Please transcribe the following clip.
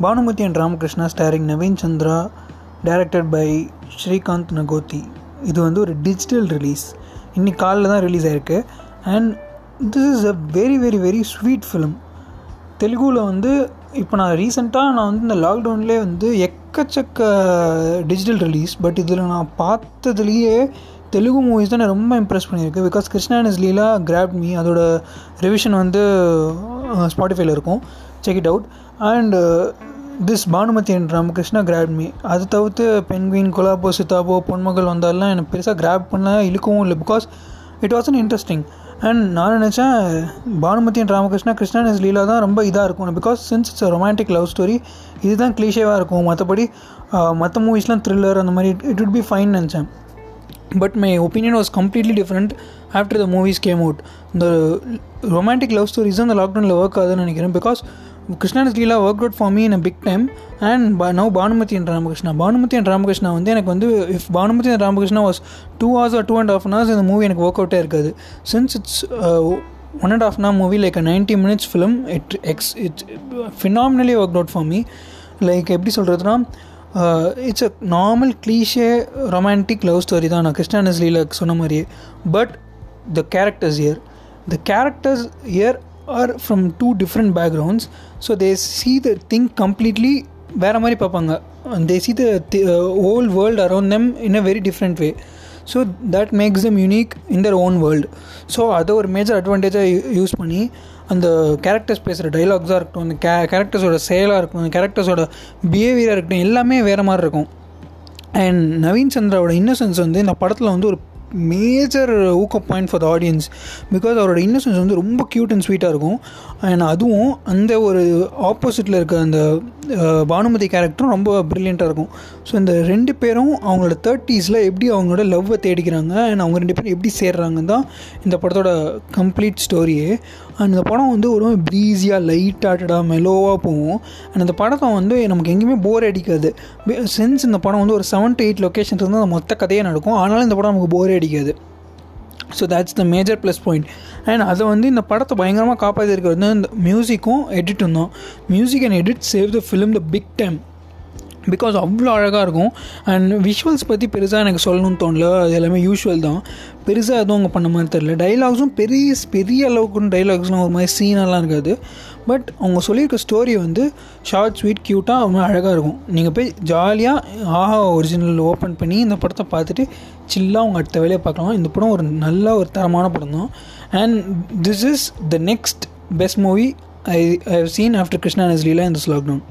Bhanumathi and Ramakrishna starring Naveen Chandra directed by Srikanth Nagothi. இது வந்து ஒரு digital release இன்னைக்கு காலைல தான் ரிலீஸ் ஆயிருக்கு. And this is a very very very sweet film தெலுங்குவில் வந்து இப்போ நான் ரீசெண்டாக நான் வந்து இந்த லாக்டவுன்லேயே வந்து எக்கச்சக்க டிஜிட்டல் ரிலீஸ் பட் இதில் நான் பார்த்ததுலேயே தெலுங்கு மூவிஸ் தான் ரொம்ப இம்ப்ரெஸ் பண்ணியிருக்கு because Krishna is Leela grab me அதோட ரிவிஷன் வந்து uh, ஸ்பாட்டிஃபைல இருக்கும். Check it out and this Bhanumathi and Ramakrishna grab me அது தவிர்த்து பென்குயின் கொலாபோ சித்தாபோ பொன்மகள் வந்தாலாம் எனக்கு பெருசாக கிராப் பண்ண இழுக்கவும் இல்லை because it was an interesting and நான் நினச்சேன் பானுமதி அண்ட் ராமகிருஷ்ணா கிருஷ்ணா இஸ் லீலா தான் ரொம்ப இதாக இருக்கும். Because since it's romantic love story இதுதான் கிளீஷேவாக இருக்கும். மற்றபடி மற்ற மூவிஸ்லாம் த்ரில்லர் அந்த மாதிரி இட் உட் பி ஃபைன் நினச்சேன். But my opinion was completely different after the movies came out இந்த ரொமான்டிக் லவ் ஸ்டோரிஸ் தான் இந்த லாக்டவுனில் ஒர்க் ஆகுதுன்னு நினைக்கிறேன். Because Krishna Leela work out for me in a big time and பா now Bhanumathi and Ramakrishna. Bhanumathi and Ramakrishna வந்து எனக்கு வந்து if Bhanumathi and Ramakrishna was two hours or two and half hours இந்த movie எனக்கு work அவுட்டே இருக்காது. Since it's one and half நான் movie like a ninety minutes film it X it's phenomenally work out for me like எப்படி சொல்கிறதுனா it's a normal cliche romantic love story தான் நான் கிருஷ்ணா லீலாக்கு சொன்ன மாதிரியே. But the characters here the characters here are from two different backgrounds so they see the thing completely வேறு மாதிரி பார்ப்பாங்க. They see the whole world around them in a very different way so that makes them unique in their own world so அதை ஒரு major அட்வான்டேஜாக use பண்ணி அந்த characters பேசுகிற டைலாக்ஸாக இருக்கட்டும் அந்த கே கேரக்டர்ஸோட செயலாக இருக்கட்டும் அந்த கேரக்டர்ஸோட பிஹேவியராக இருக்கட்டும் எல்லாமே வேறு மாதிரி இருக்கும். அண்ட் நவீன் சந்திராவோட இன்னசென்ஸ் வந்து இந்த படத்தில் வந்து ஒரு மேஜர் ஊக்க point for the audience because அவரோட இன்னசென்ஸ் வந்து ரொம்ப க்யூட் அண்ட் ஸ்வீட்டாக இருக்கும். அண்ட் அதுவும் அந்த ஒரு ஆப்போசிட்டில் இருக்க அந்த பானுமதி கேரக்டரும் ரொம்ப ப்ரில்லியண்ட்டாக இருக்கும். ஸோ இந்த ரெண்டு பேரும் அவங்களோட தேர்ட்டிஸில் எப்படி அவங்களோட லவ்வை தேடிக்கிறாங்க அண்ட் அவங்க ரெண்டு பேரும் எப்படி சேர்றாங்கன்னு தான் இந்த படத்தோட கம்ப்ளீட் ஸ்டோரியே அண்ட் இந்த படம் வந்து ஒரு ப்ரீஸியாக லைட் ஆட்டடாக மெலோவாக போகும். அண்ட் அந்த படத்தை வந்து நமக்கு எங்கேயுமே போர் அடிக்காது. சென்ஸ் இந்த படம் வந்து ஒரு செவன் டு எயிட் லொக்கேஷன் இருந்தால் மொத்த கதையாக நடக்கும். ஆனாலும் இந்த படம் நமக்கு போரே அடிக்காது. So that's the major plus point and அதை வந்து இந்த படத்தை பயங்கரமாக காப்பாற்றிருக்கிறது வந்து இந்த மியூசிக்கும் எடிட்டும் தான். Music and edit save the film the big time because அவ்வளோ அழகாக இருக்கும். அண்ட் விஷுவல்ஸ் பற்றி பெருசாக எனக்கு சொல்லணும்னு தோணல. அது எல்லாமே யூஷுவல் தான். பெருசாக எதுவும் அவங்க பண்ண மாதிரி தெரில டைலாக்ஸும் பெரிய பெரிய அளவுக்கு டைலாக்ஸ்லாம் ஒரு மாதிரி சீனெல்லாம் இருக்காது. பட் அவங்க சொல்லியிருக்க ஸ்டோரி வந்து ஷார்ட் ஸ்வீட் க்யூட்டாக ரொம்ப அழகாக இருக்கும். நீங்கள் போய் ஜாலியாக ஆஹா ஒரிஜினல் ஓப்பன் பண்ணி இந்த படத்தை பார்த்துட்டு சில்லாக அவங்க அடுத்த வேலையை பார்க்கலாம். இந்த படம் ஒரு நல்ல ஒரு தரமான படம் தான். And this is the next best movie I I have seen after Krishna நஸ்லீலா in this lockdown